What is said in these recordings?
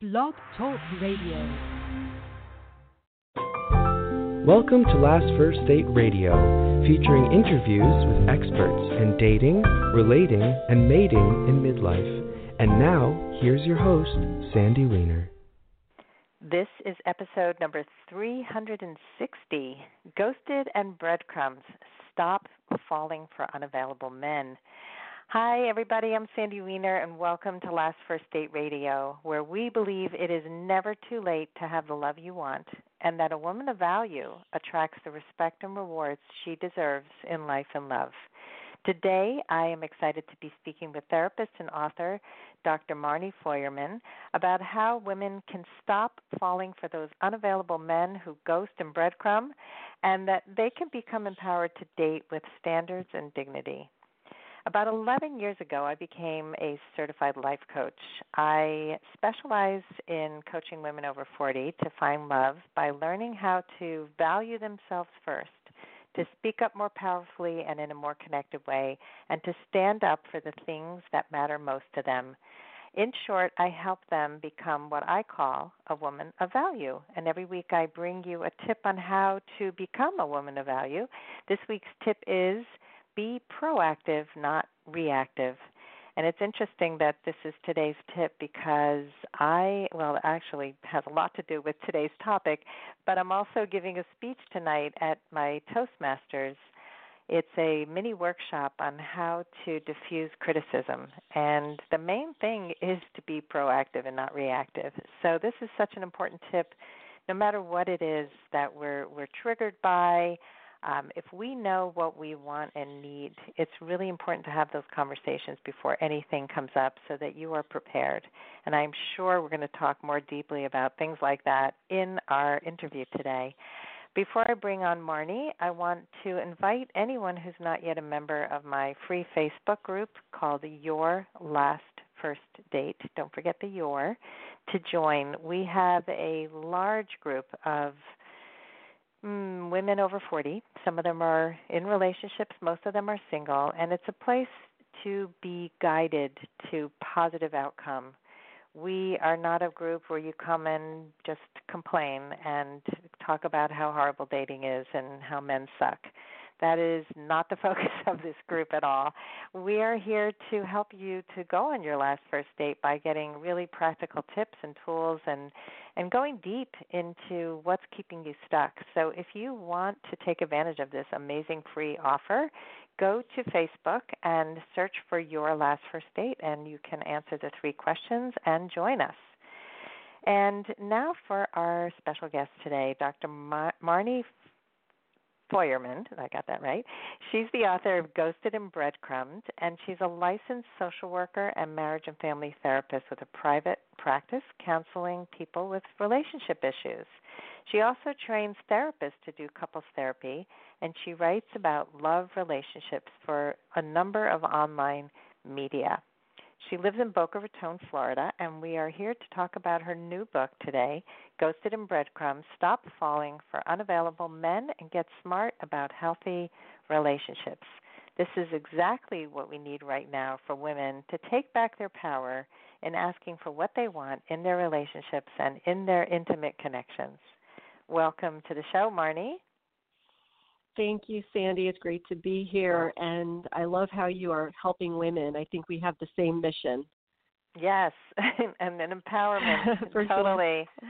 Blog Talk Radio. Welcome to Last First Date Radio, featuring interviews with experts in dating, relating, and mating in midlife. And now, here's your host, Sandy Weiner. This is episode number 360 Ghosted and Breadcrumbs Stop Falling for Unavailable Men. Hi, everybody. I'm Sandy Weiner, and welcome to Last First Date Radio, where we believe it is never too late to have the love you want, and that a woman of value attracts the respect and rewards she deserves in life and love. Today, I am excited to be speaking with therapist and author Dr. Marnie Feuerman about how women can stop falling for those unavailable men who ghost and breadcrumb, and that they can become empowered to date with standards and dignity. About 11 years ago, I became a certified life coach. I specialize in coaching women over 40 to find love by learning how to value themselves first, to speak up more powerfully and in a more connected way, and to stand up for the things that matter most to them. In short, I help them become what I call a woman of value. And every week I bring you a tip on how to become a woman of value. This week's tip is be proactive, not reactive. And it's interesting that this is today's tip because I, well, actually has a lot to do with today's topic, but I'm also giving a speech tonight at my Toastmasters. It's a mini workshop on how to diffuse criticism. And the main thing is to be proactive and not reactive. So this is such an important tip no matter what it is that we're we're triggered by, um, if we know what we want and need, it's really important to have those conversations before anything comes up so that you are prepared. And I'm sure we're going to talk more deeply about things like that in our interview today. Before I bring on Marnie, I want to invite anyone who's not yet a member of my free Facebook group called Your Last First Date. Don't forget the Your to join. We have a large group of mm, women over 40. Some of them are in relationships, most of them are single, and it's a place to be guided to positive outcome. We are not a group where you come and just complain and talk about how horrible dating is and how men suck. That is not the focus of this group at all. We are here to help you to go on your last first date by getting really practical tips and tools and and going deep into what's keeping you stuck. So if you want to take advantage of this amazing free offer, go to Facebook and search for your last first date and you can answer the three questions and join us. And now for our special guest today, Dr. Mar- Marnie Feuerman, I got that right. She's the author of Ghosted and Breadcrumbed, and she's a licensed social worker and marriage and family therapist with a private practice counseling people with relationship issues. She also trains therapists to do couples therapy, and she writes about love relationships for a number of online media. She lives in Boca Raton, Florida, and we are here to talk about her new book today, Ghosted in Breadcrumbs Stop Falling for Unavailable Men and Get Smart About Healthy Relationships. This is exactly what we need right now for women to take back their power in asking for what they want in their relationships and in their intimate connections. Welcome to the show, Marnie. Thank you, Sandy. It's great to be here, and I love how you are helping women. I think we have the same mission. Yes, and an empowerment. totally. Sure.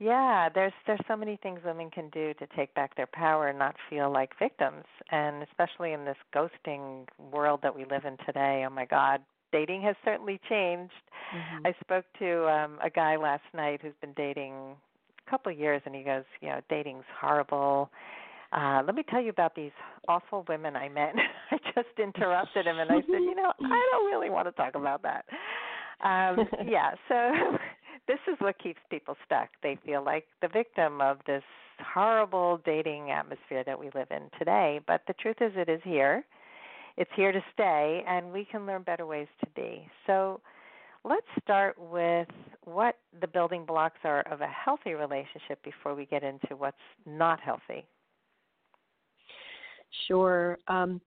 Yeah, there's there's so many things women can do to take back their power and not feel like victims, and especially in this ghosting world that we live in today. Oh my God, dating has certainly changed. Mm-hmm. I spoke to um a guy last night who's been dating a couple of years, and he goes, you know, dating's horrible uh, let me tell you about these awful women I met. I just interrupted him and I said, you know, I don't really want to talk about that. Um, yeah, so this is what keeps people stuck. They feel like the victim of this horrible dating atmosphere that we live in today. But the truth is, it is here. It's here to stay, and we can learn better ways to be. So, let's start with what the building blocks are of a healthy relationship before we get into what's not healthy. Sure. Um,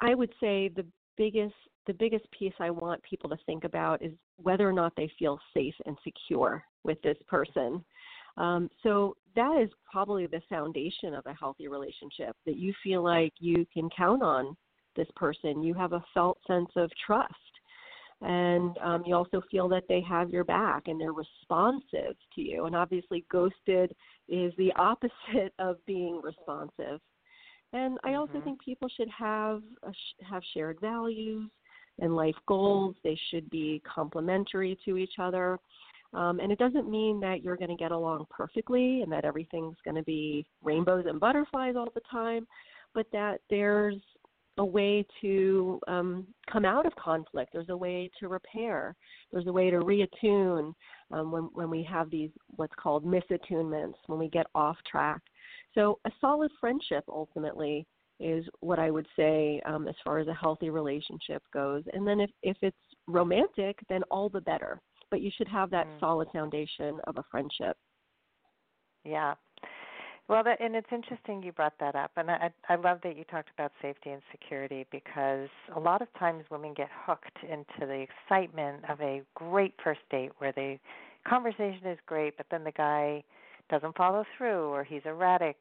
I would say the biggest the biggest piece I want people to think about is whether or not they feel safe and secure with this person. Um, so that is probably the foundation of a healthy relationship that you feel like you can count on this person. You have a felt sense of trust. And um, you also feel that they have your back and they're responsive to you. And obviously, ghosted is the opposite of being responsive. And I also mm-hmm. think people should have have shared values and life goals. They should be complementary to each other. Um, and it doesn't mean that you're going to get along perfectly and that everything's going to be rainbows and butterflies all the time, but that there's a way to um, come out of conflict. There's a way to repair. There's a way to reattune um, when, when we have these what's called misattunements, when we get off track. So, a solid friendship ultimately is what I would say um, as far as a healthy relationship goes. And then if, if it's romantic, then all the better. But you should have that mm. solid foundation of a friendship. Yeah. Well, that, and it's interesting you brought that up, and I, I love that you talked about safety and security because a lot of times women get hooked into the excitement of a great first date where the conversation is great, but then the guy doesn't follow through or he's erratic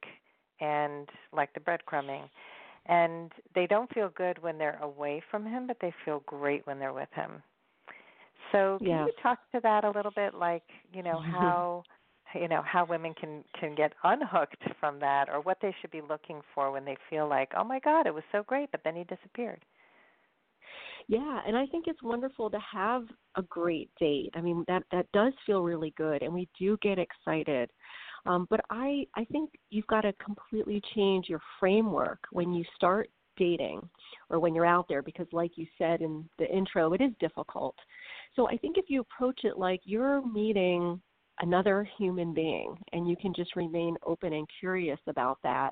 and like the breadcrumbing. And they don't feel good when they're away from him, but they feel great when they're with him. So can you talk to that a little bit, like you know how you know how women can can get unhooked from that, or what they should be looking for when they feel like, oh my God, it was so great, but then he disappeared. Yeah, and I think it's wonderful to have a great date. I mean, that that does feel really good, and we do get excited. Um, but I, I think you've got to completely change your framework when you start dating or when you're out there because, like you said in the intro, it is difficult. So I think if you approach it like you're meeting another human being and you can just remain open and curious about that,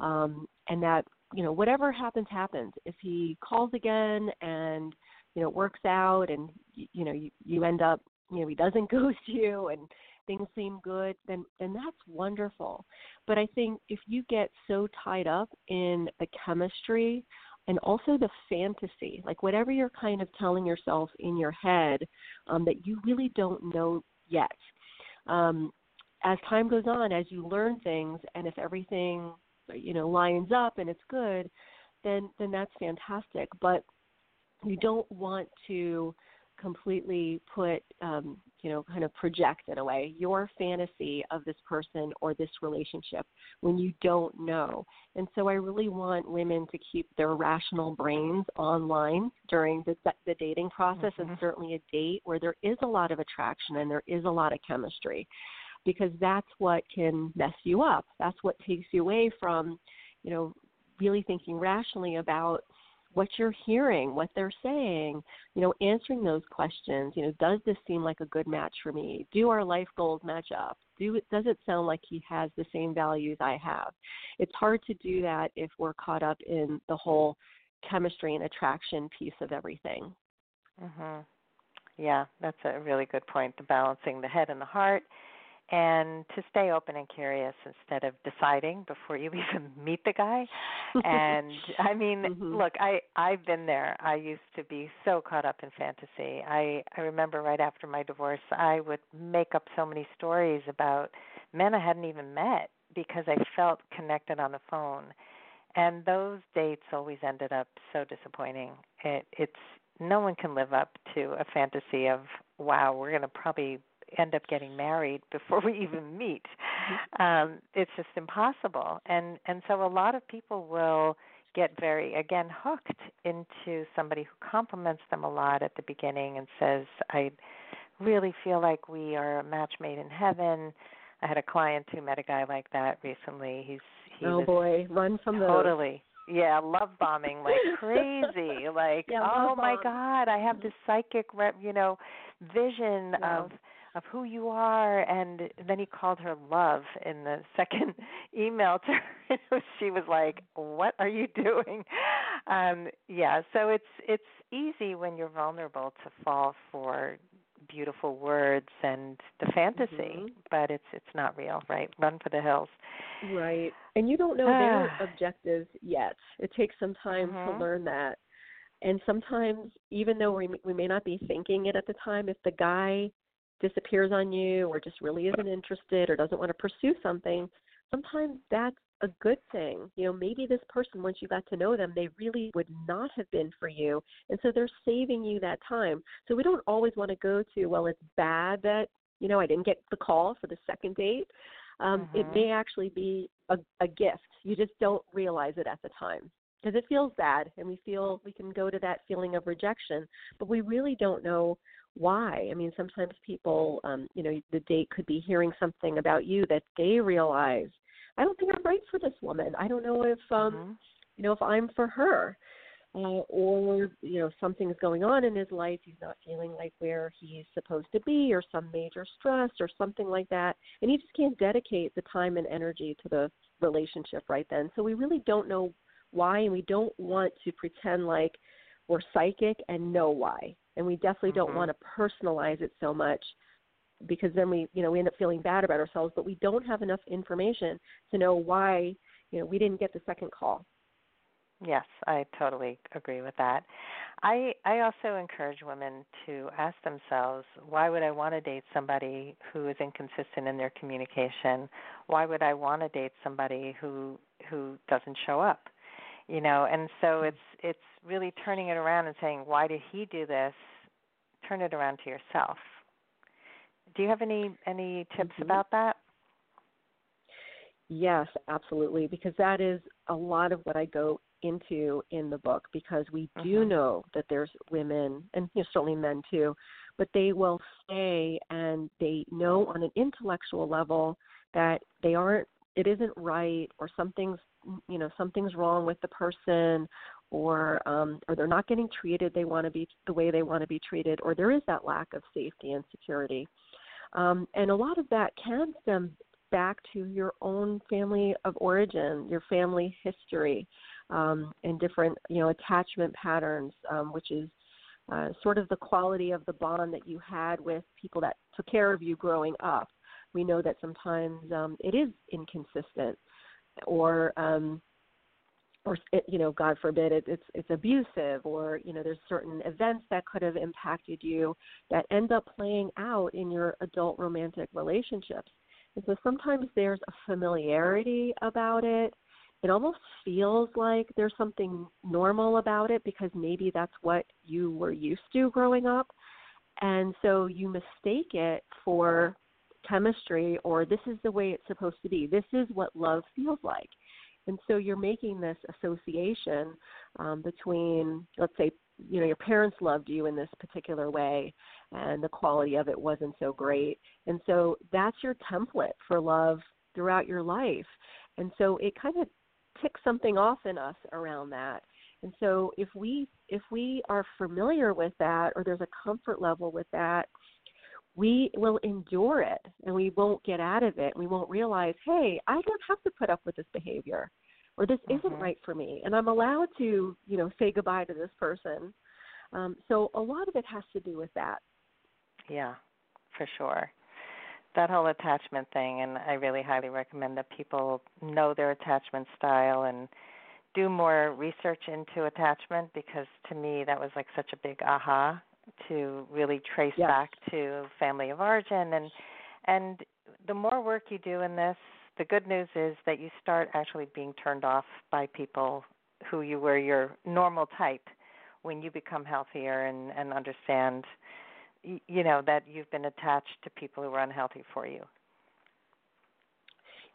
um, and that you know whatever happens happens. If he calls again and you know works out and you know you, you end up you know he doesn't ghost you and things seem good, then then that's wonderful. But I think if you get so tied up in the chemistry and also the fantasy, like whatever you're kind of telling yourself in your head um, that you really don't know yet. Um, as time goes on, as you learn things, and if everything you know lines up and it's good, then then that's fantastic. But you don't want to completely put um, you know kind of project in a way your fantasy of this person or this relationship when you don't know and so i really want women to keep their rational brains online during the, the dating process mm-hmm. and certainly a date where there is a lot of attraction and there is a lot of chemistry because that's what can mess you up that's what takes you away from you know really thinking rationally about what you're hearing, what they're saying, you know, answering those questions. You know, does this seem like a good match for me? Do our life goals match up? Do does it sound like he has the same values I have? It's hard to do that if we're caught up in the whole chemistry and attraction piece of everything. Mhm. Yeah, that's a really good point. The balancing the head and the heart and to stay open and curious instead of deciding before you even meet the guy. And i mean mm-hmm. look i i've been there. I used to be so caught up in fantasy. I i remember right after my divorce i would make up so many stories about men i hadn't even met because i felt connected on the phone. And those dates always ended up so disappointing. It it's no one can live up to a fantasy of wow we're going to probably end up getting married before we even meet. Mm-hmm. Um, it's just impossible. And and so a lot of people will get very again hooked into somebody who compliments them a lot at the beginning and says, I really feel like we are a match made in heaven. I had a client who met a guy like that recently. He's he oh boy, run from the totally. Those. Yeah, love bombing like crazy. Like, yeah, oh my bomb. God, I have this psychic, rep, you know, vision wow. of of who you are and then he called her love in the second email to her. She was like what are you doing? Um yeah so it's it's easy when you're vulnerable to fall for beautiful words and the fantasy mm-hmm. but it's it's not real right? Run for the hills. Right and you don't know their objectives yet. It takes some time mm-hmm. to learn that. And sometimes, even though we we may not be thinking it at the time, if the guy disappears on you or just really isn't interested or doesn't want to pursue something, sometimes that's a good thing. You know, maybe this person, once you got to know them, they really would not have been for you. And so they're saving you that time. So we don't always want to go to, well, it's bad that, you know, I didn't get the call for the second date. Um, mm-hmm. It may actually be a, a gift. You just don't realize it at the time because it feels bad and we feel we can go to that feeling of rejection, but we really don't know why. I mean, sometimes people, um, you know, the date could be hearing something about you that they realize I don't think I'm right for this woman. I don't know if um mm-hmm. you know if I'm for her. Uh, or you know something's going on in his life he's not feeling like where he's supposed to be or some major stress or something like that and he just can't dedicate the time and energy to the relationship right then so we really don't know why and we don't want to pretend like we're psychic and know why and we definitely mm-hmm. don't want to personalize it so much because then we you know we end up feeling bad about ourselves but we don't have enough information to know why you know we didn't get the second call. Yes i totally agree with that. I i also encourage women to ask themselves why would i want to date somebody who is inconsistent in their communication? Why would i want to date somebody who who doesn't show up you know and so it's it's really turning it around and saying why did he do this turn it around to yourself do you have any any tips mm-hmm. about that? Yes, absolutely, because that is a lot of what I go into in the book because we do mm-hmm. know that there's women and you know, certainly men too, but they will stay and they know on an intellectual level that they aren't it isn't right or something's you know something's wrong with the person or um or they're not getting treated they want to be the way they want to be treated or there is that lack of safety and security um, and a lot of that can stem back to your own family of origin, your family history, um, and different, you know, attachment patterns, um, which is uh, sort of the quality of the bond that you had with people that took care of you growing up. We know that sometimes um, it is inconsistent, or um, or you know god forbid it, it's it's abusive or you know there's certain events that could have impacted you that end up playing out in your adult romantic relationships. And so sometimes there's a familiarity about it. It almost feels like there's something normal about it because maybe that's what you were used to growing up. And so you mistake it for chemistry or this is the way it's supposed to be this is what love feels like and so you're making this association um, between, let's say, you know, your parents loved you in this particular way, and the quality of it wasn't so great. And so that's your template for love throughout your life. And so it kind of ticks something off in us around that. And so if we if we are familiar with that or there's a comfort level with that, we will endure it and we won't get out of it. We won't realize, hey, I don't have to put up with this behavior or this mm-hmm. isn't right for me and I'm allowed to, you know, say goodbye to this person. Um, so a lot of it has to do with that. Yeah, for sure. That whole attachment thing, and I really highly recommend that people know their attachment style and do more research into attachment because to me that was like such a big aha to really trace yes. back to family of origin and and the more work you do in this the good news is that you start actually being turned off by people who you were your normal type when you become healthier and and understand you know that you've been attached to people who are unhealthy for you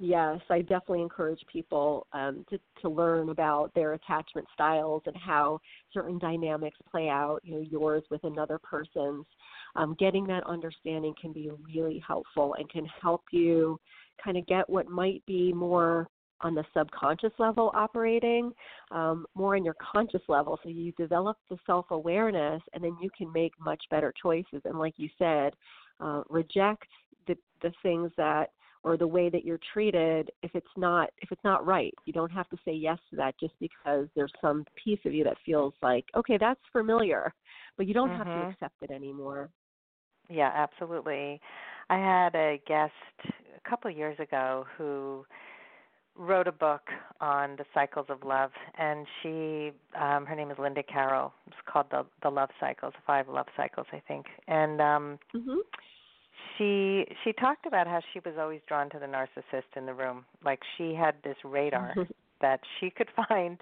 yes, I definitely encourage people um, to, to learn about their attachment styles and how certain dynamics play out, you know, yours with another person's. Um, getting that understanding can be really helpful and can help you kind of get what might be more on the subconscious level operating, um, more on your conscious level. So you develop the self awareness, and then you can make much better choices. And like you said, uh, reject the the things that or the way that you're treated if it's not if it's not right you don't have to say yes to that just because there's some piece of you that feels like okay that's familiar but you don't mm-hmm. have to mm-hmm. accept it anymore yeah absolutely i had a guest a couple of years ago who wrote a book on the cycles of love, and she, um, her name is Linda Carroll. It's called the the Love Cycles, Five Love Cycles, I think. And um, mm-hmm. She she talked about how she was always drawn to the narcissist in the room. Like she had this radar mm-hmm. that she could find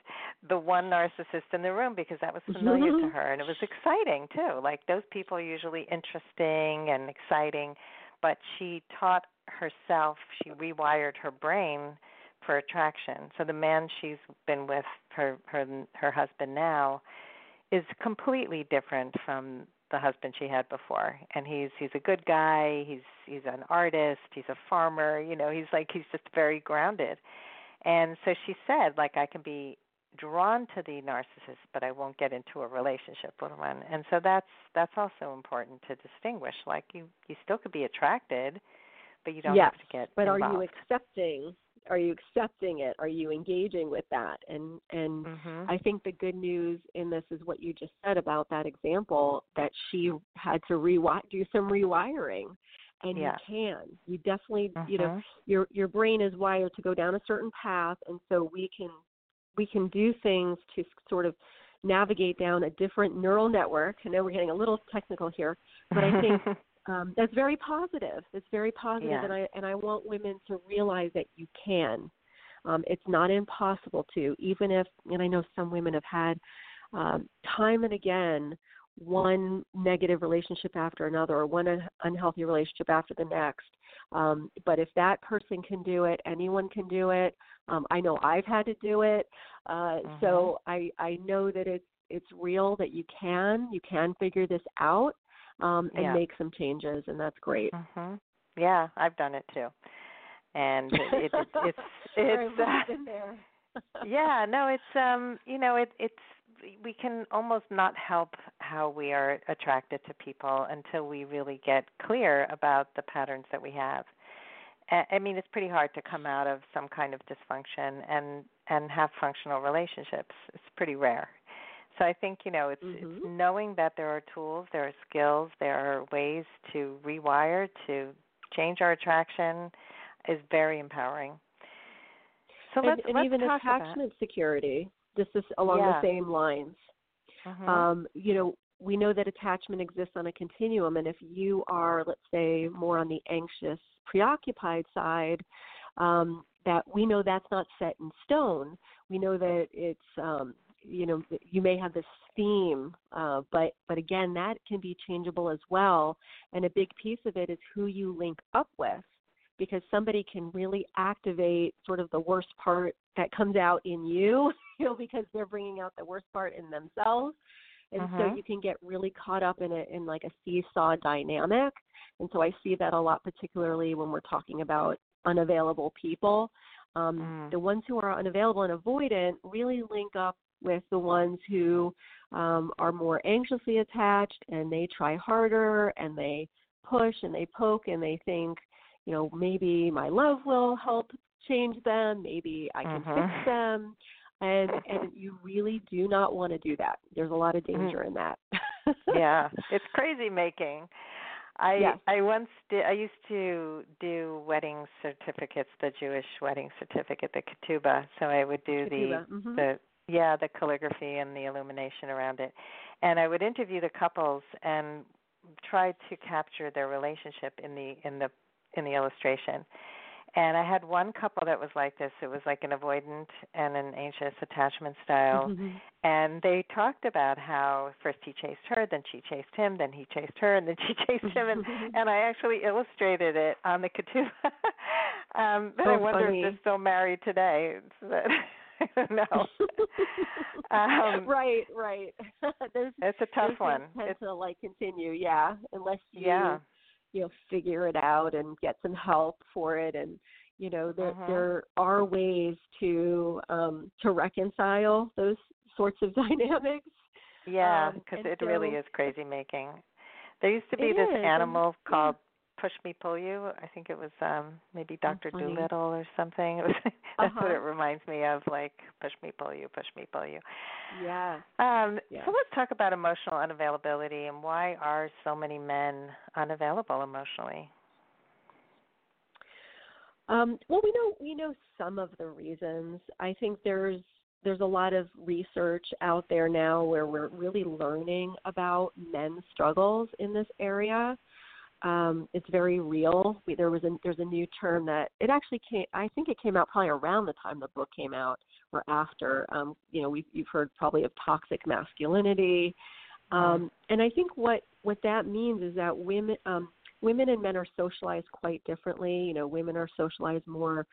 the one narcissist in the room because that was familiar to her, and it was mm-hmm. exciting too. Like those people are usually interesting and exciting, but she taught herself. She rewired her brain for attraction. So the man she's been with, her her her husband now, is completely different from the husband she had before. And he's he's a good guy. He's he's an artist. He's a farmer. You know, he's like he's just very grounded. And so she said, like I can be drawn to the narcissist, but I won't get into a relationship with one. And so that's that's also important to distinguish. Like you you still could be attracted, but you don't yes, have to get. But involved. are you accepting are you accepting it are you engaging with that and and mm-hmm. i think the good news in this is what you just said about that example that she had to rewi- do some rewiring and yeah. you can you definitely mm-hmm. you know Mm-hmm. your your brain is wired to go down a certain path and so we can we can do things to sort of navigate down a different neural network i know we're getting a little technical here but i think um, that's very positive. It's very positive, yeah. and I and I want women to realize that you can. Um, it's not impossible to, even if, and I know some women have had um, time and again one negative relationship after another, or one un- unhealthy relationship after the next. Um, but if that person can do it, anyone can do it. Um, I know I've had to do it, uh, mm-hmm. so I I know that it's it's real that you can you can figure this out um, and yeah. make some changes, and that's great. Mhm. Yeah, I've done it too, and it, it, it, it's it's uh, yeah, no, it's um, you know, it it's we can almost not help how we are attracted to people until we really get clear about the patterns that we have. I mean, it's pretty hard to come out of some kind of dysfunction and and have functional relationships. It's pretty rare. So I think you know it's, mm-hmm. it's knowing that there are tools, there are skills, there are ways to rewire to change our attraction is very empowering. So let's, and, and let's even attachment about, security. This is along yeah. the same lines. Mm-hmm. Um, you know, we know that attachment exists on a continuum, and if you are, let's say, more on the anxious, preoccupied side, um, that we know that's not set in stone. We know that it's um, you know you may have this theme uh, but but again that can be changeable as well and a big piece of it is who you link up with because somebody can really activate sort of the worst part that comes out in you you know because they're bringing out the worst part in themselves and uh-huh. so you can get really caught up in it in like a seesaw dynamic and so i see that a lot particularly when we're talking about unavailable people um, mm. the ones who are unavailable and avoidant really link up with the ones who um, are more anxiously attached and they try harder and they push and they poke and they think, you know, maybe my love will help change them, maybe I can uh-huh. fix them. And and you really do not want to do that. There's a lot of Mm-hmm. danger in that. yeah, it's crazy making. I yes. I once did. I used to do wedding certificates, the Jewish wedding certificate, the ketubah. So I would do Ketubah. the mm-hmm. the yeah the calligraphy and the illumination around it, and I would interview the couples and try to capture their relationship in the in the in the illustration. And I had one couple that was like this. It was like an avoidant and an anxious attachment style. Mm-hmm. And they talked about how first he chased her, then she chased him, then he chased her, and then she chased him. And, and I actually illustrated it on the ketubah. um, but oh, I wonder funny. if they're still married today. That, I don't know. um, right, right. those, it's a tough those one. Tend It's, to like continue, yeah, unless you yeah. You know figure it out and get some help for it and you know there Mhm. there are ways to um to reconcile those sorts of dynamics Yeah, Um, because and it really is crazy making. There used to be this is, animal called Push Me Pull You. I think it was um maybe Doctor. Dolittle or something. It was that's what Uh-huh. it reminds me of, like Push Me Pull You, Push Me Pull You. yeah Um, Yeah. So let's talk about emotional unavailability and why are so many men unavailable emotionally? Um, well, we know we know some of the reasons. I think there's there's a lot of research out there now where we're really learning about men's struggles in this area. Um, it's very real. We, there was a there's a new term that it actually came. I think it came out probably around the time the book came out or after. Um, you know, we've you've heard probably of toxic masculinity, um, and I think what what that means is that women um, women and men are socialized quite differently. You know, women are socialized more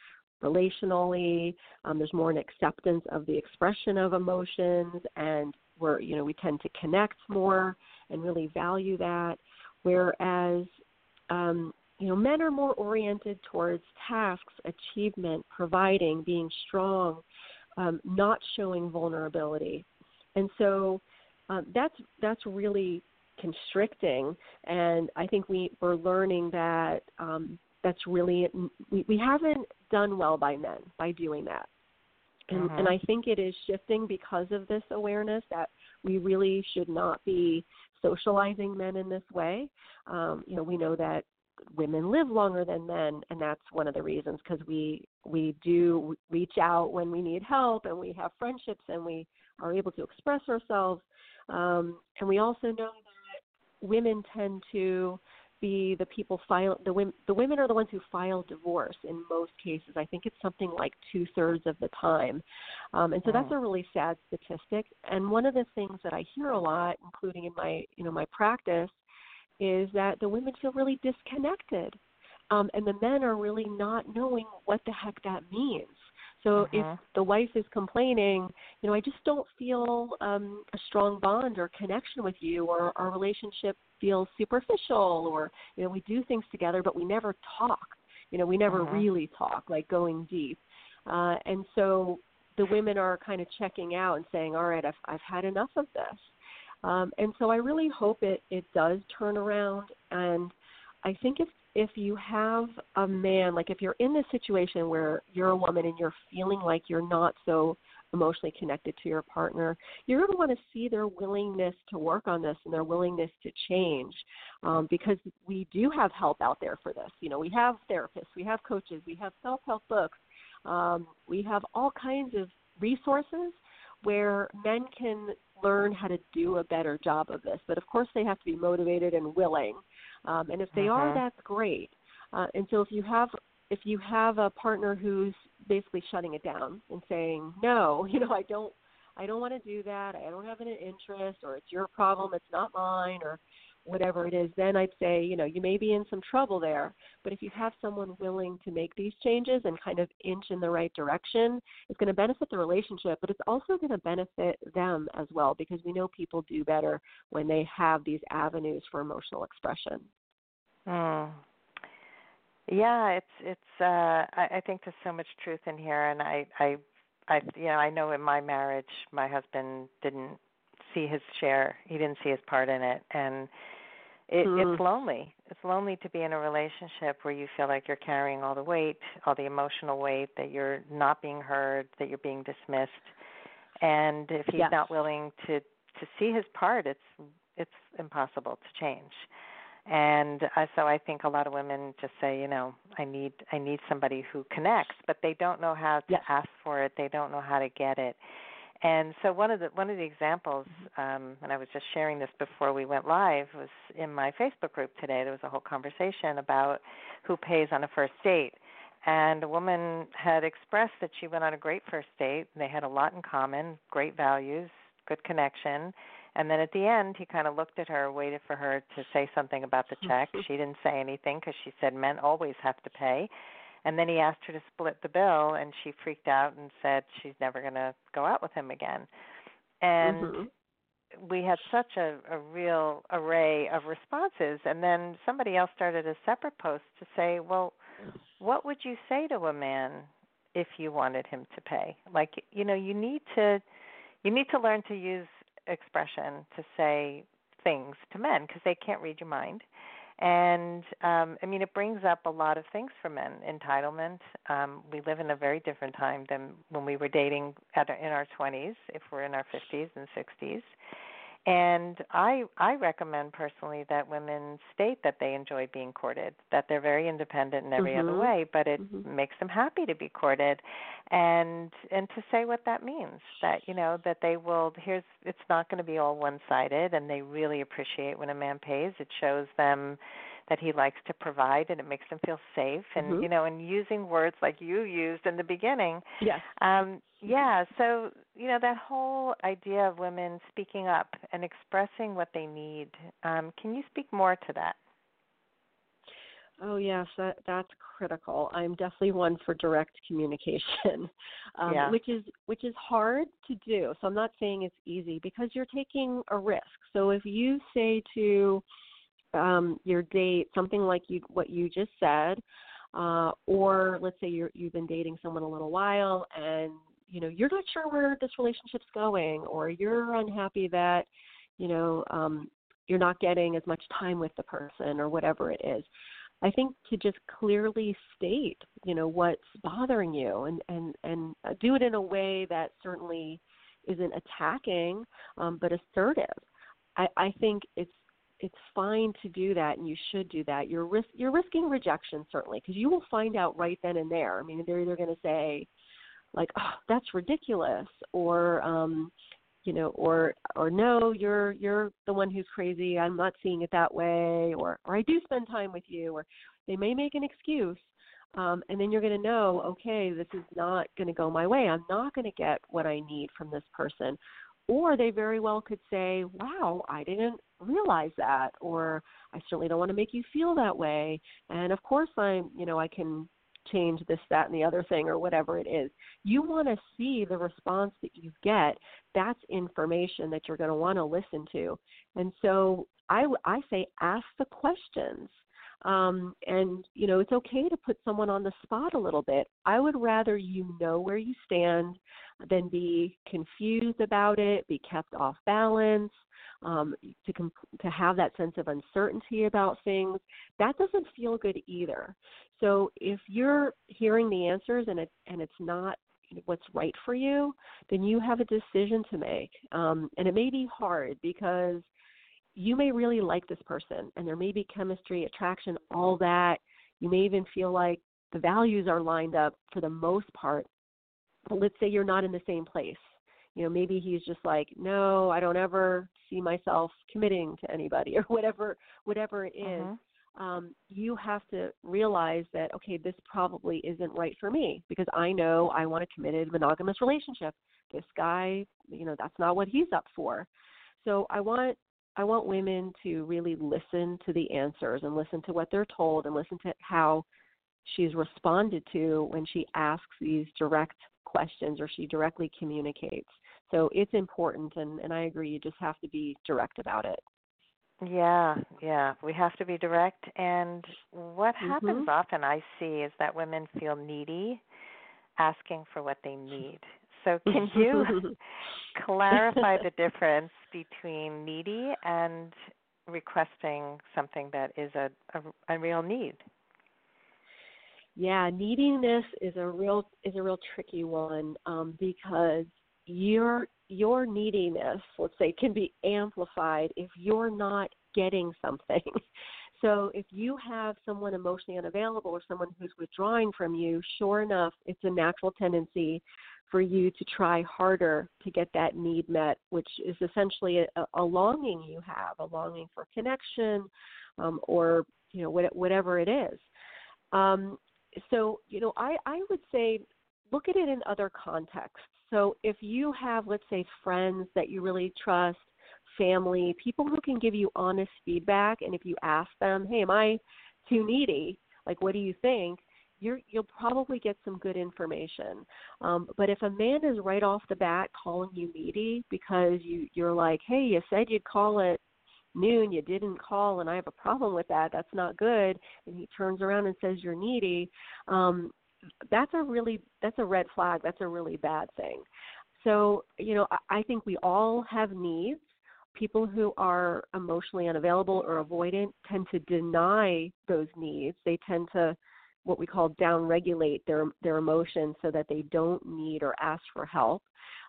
relationally. Um, there's more an acceptance of the expression of emotions, and we're you know we tend to connect more and really value that. Whereas um, you know men are more oriented towards tasks, achievement, providing, being strong, um, not showing vulnerability, and so um, that's that's really constricting. And I think we we're learning that um, that's really we, we haven't done well by men by doing that. And, mm-hmm. and I think it is shifting because of this awareness that we really should not be socializing men in this way. Um, you know, we know that women live longer than men, and that's one of the reasons because we we do reach out when we need help, and we have friendships, and we are able to express ourselves. Um, and we also know that women tend to be the people file the women the women are the ones who file divorce in most cases. I think it's something like two thirds of the time, um, and so that's a really sad statistic. And one of the things that I hear a lot, including in my you know my practice, is that the women feel really disconnected, um, and the men are really not knowing what the heck that means. So if Mm-hmm. the wife is complaining, you know, I just don't feel um, a strong bond or connection with you, or our relationship feels superficial, or you know, we do things together, but we never talk. You know, we never Mhm. really talk, like going deep. Uh, and so the women are kind of checking out and saying, "All right, I've I've had enough of this." Um, and so I really hope it it does turn around. And I think if if you have a man, like if you're in this situation where you're a woman and you're feeling like you're not so emotionally connected to your partner, you're going to want to see their willingness to work on this and their willingness to change, um, because we do have help out there for this. You know, we have therapists, we have coaches, we have self-help books, um, we have all kinds of resources where men can learn how to do a better job of this. But of course, they have to be motivated and willing. Um, and if they are, Mhm. that's great. Uh, and so if you have if you have a partner who's basically shutting it down and saying, no, you know, I don't, I don't want to do that. I don't have an interest, or it's your problem, it's not mine, or whatever it is, then I'd say, you know, you may be in some trouble there. But if you have someone willing to make these changes and kind of inch in the right direction, it's going to benefit the relationship, but it's also going to benefit them as well because we know people do better when they have these avenues for emotional expression. Mm. Yeah, it's it's. uh I, I think there's so much truth in here, and I I I you know I know in my marriage my husband didn't see his share. He didn't see his part in it, and it, Mm. it's lonely. It's lonely to be in a relationship where you feel like you're carrying all the weight, all the emotional weight, that you're not being heard, that you're being dismissed, and if he's Yes. not willing to to see his part, it's it's impossible to change and uh, so I think a lot of women just say, you know, I need I need somebody who connects, but they don't know how to Yes. ask for it. They don't know how to get it. And so one of the one of the examples, um, and I was just sharing this before we went live, was in my Facebook group today. There was a whole conversation about who pays on a first date. And a woman had expressed that she went on a great first date. They had a lot in common, great values, good connection. And then at the end, he kind of looked at her, waited for her to say something about the check. she didn't say anything because she said men always have to pay. And then he asked her to split the bill, and she freaked out and said she's never going to go out with him again. And Mhm. we had such a, a real array of responses. And then somebody else started a separate post to say, well, what would you say to a man if you wanted him to pay? Like, you know, you need to you need to learn to use expression to say things to men because they can't read your mind. And um, I mean, it brings up a lot of things for men. Entitlement. Um, we live in a very different time than when we were dating at in our 20s, if we're in our 50s and 60s. And I I recommend personally that women state that they enjoy being courted, that they're very independent in every mm-hmm. other way, but it mm-hmm. makes them happy to be courted and and to say what that means. That, you know, that they will here's it's not going to be all one sided and they really appreciate when a man pays. It shows them that he likes to provide and it makes them feel safe and mm-hmm. you know and using words like you used in the beginning yes um yeah so you know that whole idea of women speaking up and expressing what they need um can you speak more to that Oh yes, that that's critical. I'm definitely one for direct communication, um, yeah. which is which is hard to do. So I'm not saying it's easy because you're taking a risk. So if you say to um, your date something like you what you just said, uh, or let's say you're you've been dating someone a little while and you know you're not sure where this relationship's going, or you're unhappy that you know um, you're not getting as much time with the person or whatever it is. I think to just clearly state, you know, what's bothering you and and and do it in a way that certainly isn't attacking um, but assertive. I, I think it's it's fine to do that, and you should do that. You're risk you're risking rejection certainly because you will find out right then and there. I mean, they're either going to say, like, "Oh, that's ridiculous," or, um, you know, or or no, you're you're the one who's crazy. I'm not seeing it that way, or or I do spend time with you, or they may make an excuse. Um, and then you're going to know, okay, this is not going to go my way. I'm not going to get what I need from this person. Or they very well could say, wow, I didn't realize that or I certainly don't want to make you feel that way. And of course I'm, you know, I can change this, that, and the other thing or whatever it is. You want to see the response that you get. That's information that you're going to want to listen to. And so I, I say ask the questions. Um, and, you know, it's okay to put someone on the spot a little bit. I would rather you know where you stand than be confused about it, be kept off balance, um, to comp- to have that sense of uncertainty about things, that doesn't feel good either. So if you're hearing the answers and it and it's not what's right for you, then you have a decision to make, um, and it may be hard because you may really like this person, and there may be chemistry, attraction, all that. You may even feel like the values are lined up for the most part. But let's say you're not in the same place you know maybe he's just like no i don't ever see myself committing to anybody or whatever whatever it is. Mm-hmm. um you have to realize that okay this probably isn't right for me because i know i want a committed monogamous relationship this guy you know that's not what he's up for so i want i want women to really listen to the answers and listen to what they're told and listen to how she's responded to when she asks these direct questions or she directly communicates so it's important, and, and I agree, you just have to be direct about it. Yeah, yeah, we have to be direct. And what mm-hmm. happens often, I see, is that women feel needy, asking for what they need. So, can you clarify the difference between needy and requesting something that is a, a, a real need? Yeah, neediness is a real is a real tricky one um, because your your neediness, let's say, can be amplified if you're not getting something. So if you have someone emotionally unavailable or someone who's withdrawing from you, sure enough, it's a natural tendency for you to try harder to get that need met, which is essentially a, a longing you have, a longing for connection, um, or you know what, whatever it is. Um, so you know, I I would say look at it in other contexts. So if you have, let's say, friends that you really trust, family, people who can give you honest feedback, and if you ask them, hey, am I too needy? Like, what do you think? You're, you'll probably get some good information. Um, but if a man is right off the bat calling you needy because you, you're like, hey, you said you'd call at noon, you didn't call, and I have a problem with that. That's not good. And he turns around and says you're needy. Um, that's a really that's a red flag. That's a really bad thing. So you know, I, I think we all have needs. People who are emotionally unavailable or avoidant tend to deny those needs. They tend to what we call downregulate their their emotions so that they don't need or ask for help.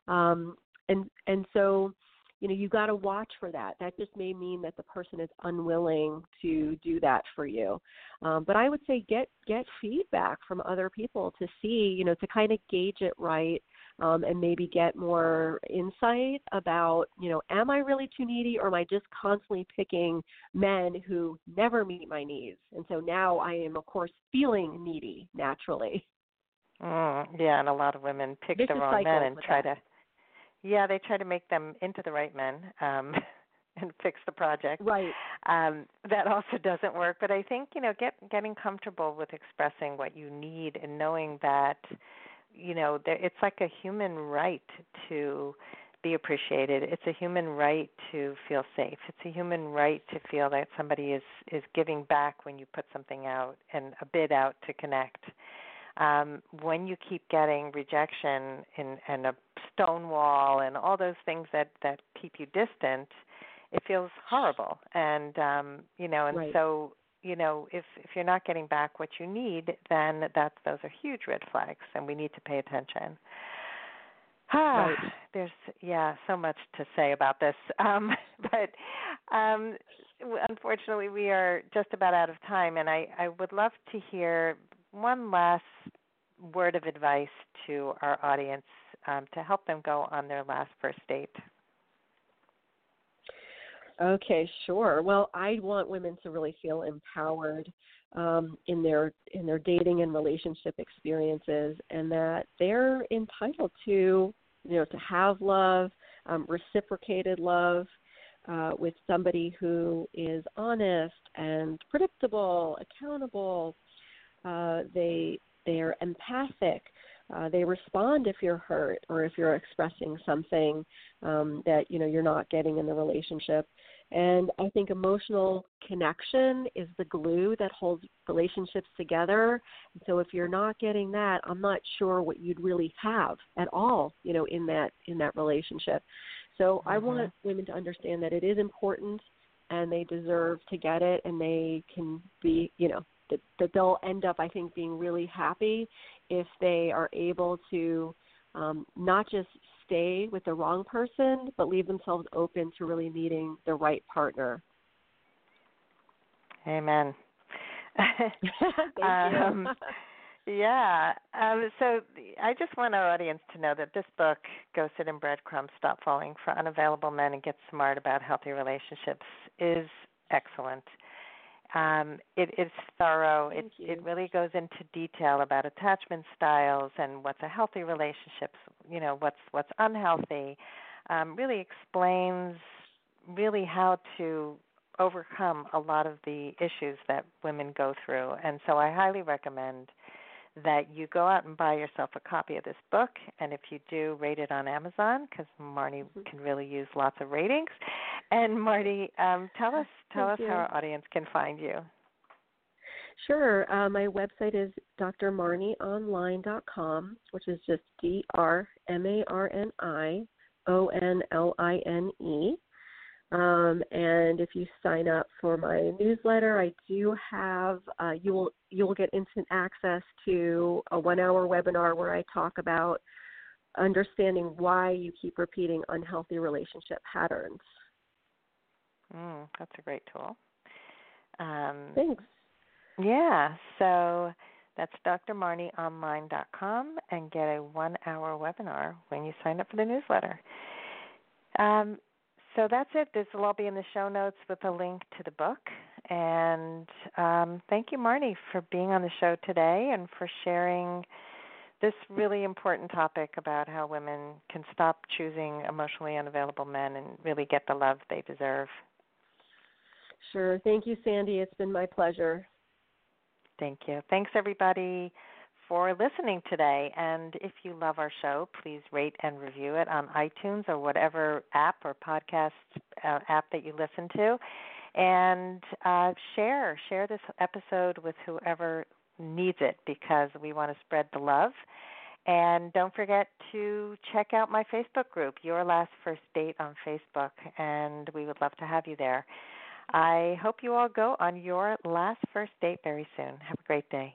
Um, and and so you know you got to watch for that. That just may mean that the person is unwilling to do that for you. Um, but i would say get get feedback from other people to see you know to kind of gauge it right um, and maybe get more insight about you know am i really too needy or am i just constantly picking men who never meet my needs? And so now i am of course feeling needy naturally. Mm, yeah and a lot of women pick the wrong men and try that. to yeah, they try to make them into the right men um, and fix the project. Right. Um, that also doesn't work. But I think you know, get getting comfortable with expressing what you need and knowing that you know there, it's like a human right to be appreciated. It's a human right to feel safe. It's a human right to feel that somebody is is giving back when you put something out and a bid out to connect um, when you keep getting rejection in, and a stone wall and all those things that that keep you distant, it feels horrible. And um, you know, and right. so you know, if if you're not getting back what you need, then that's those are huge red flags, and we need to pay attention. Ah, right. there's yeah, so much to say about this, um, but um, unfortunately, we are just about out of time, and I I would love to hear one last word of advice to our audience um, to help them go on their last first date? Okay, sure. Well, I want women to really feel empowered um, in their in their dating and relationship experiences, and that they're entitled to you know to have love, um, reciprocated love. Uh, with somebody who is honest and predictable, accountable, uh, they they're empathic. Uh, they respond if you're hurt or if you're expressing something um, that you know you're not getting in the relationship. And I think emotional connection is the glue that holds relationships together. And so if you're not getting that, I'm not sure what you'd really have at all, you know, in that in that relationship. So mm-hmm. I want women to understand that it is important and they deserve to get it and they can be, you know, that, that they'll end up, I think, being really happy if they are able to um, not just stay with the wrong person, but leave themselves open to really meeting the right partner. Amen. Thank um, you. yeah. Um, so I just want our audience to know that this book, Ghosted and Breadcrumbs Stop Falling for Unavailable Men and Get Smart About Healthy Relationships, is excellent. Um, it is thorough. It it really goes into detail about attachment styles and what's a healthy relationship. You know what's what's unhealthy. Um, really explains really how to overcome a lot of the issues that women go through. And so I highly recommend that you go out and buy yourself a copy of this book. And if you do, rate it on Amazon because Marni mm-hmm. can really use lots of ratings. And Marty, um, tell us tell Thank us you. how our audience can find you. Sure. Uh, my website is drmarnionline.com, which is just D R M A R N I O N L I N E. Um, and if you sign up for my newsletter, I do have uh, you will you will get instant access to a one hour webinar where I talk about understanding why you keep repeating unhealthy relationship patterns. Mm, that's a great tool. Um, Thanks. Yeah, so that's drmarnionline.com and get a one hour webinar when you sign up for the newsletter. Um, so that's it. This will all be in the show notes with a link to the book. And um, thank you, Marni, for being on the show today and for sharing this really important topic about how women can stop choosing emotionally unavailable men and really get the love they deserve. Sure. Thank you, Sandy. It's been my pleasure. Thank you. Thanks, everybody, for listening today. And if you love our show, please rate and review it on iTunes or whatever app or podcast uh, app that you listen to. And uh, share share this episode with whoever needs it because we want to spread the love. And don't forget to check out my Facebook group, Your Last First Date on Facebook, and we would love to have you there. I hope you all go on your last first date very soon. Have a great day.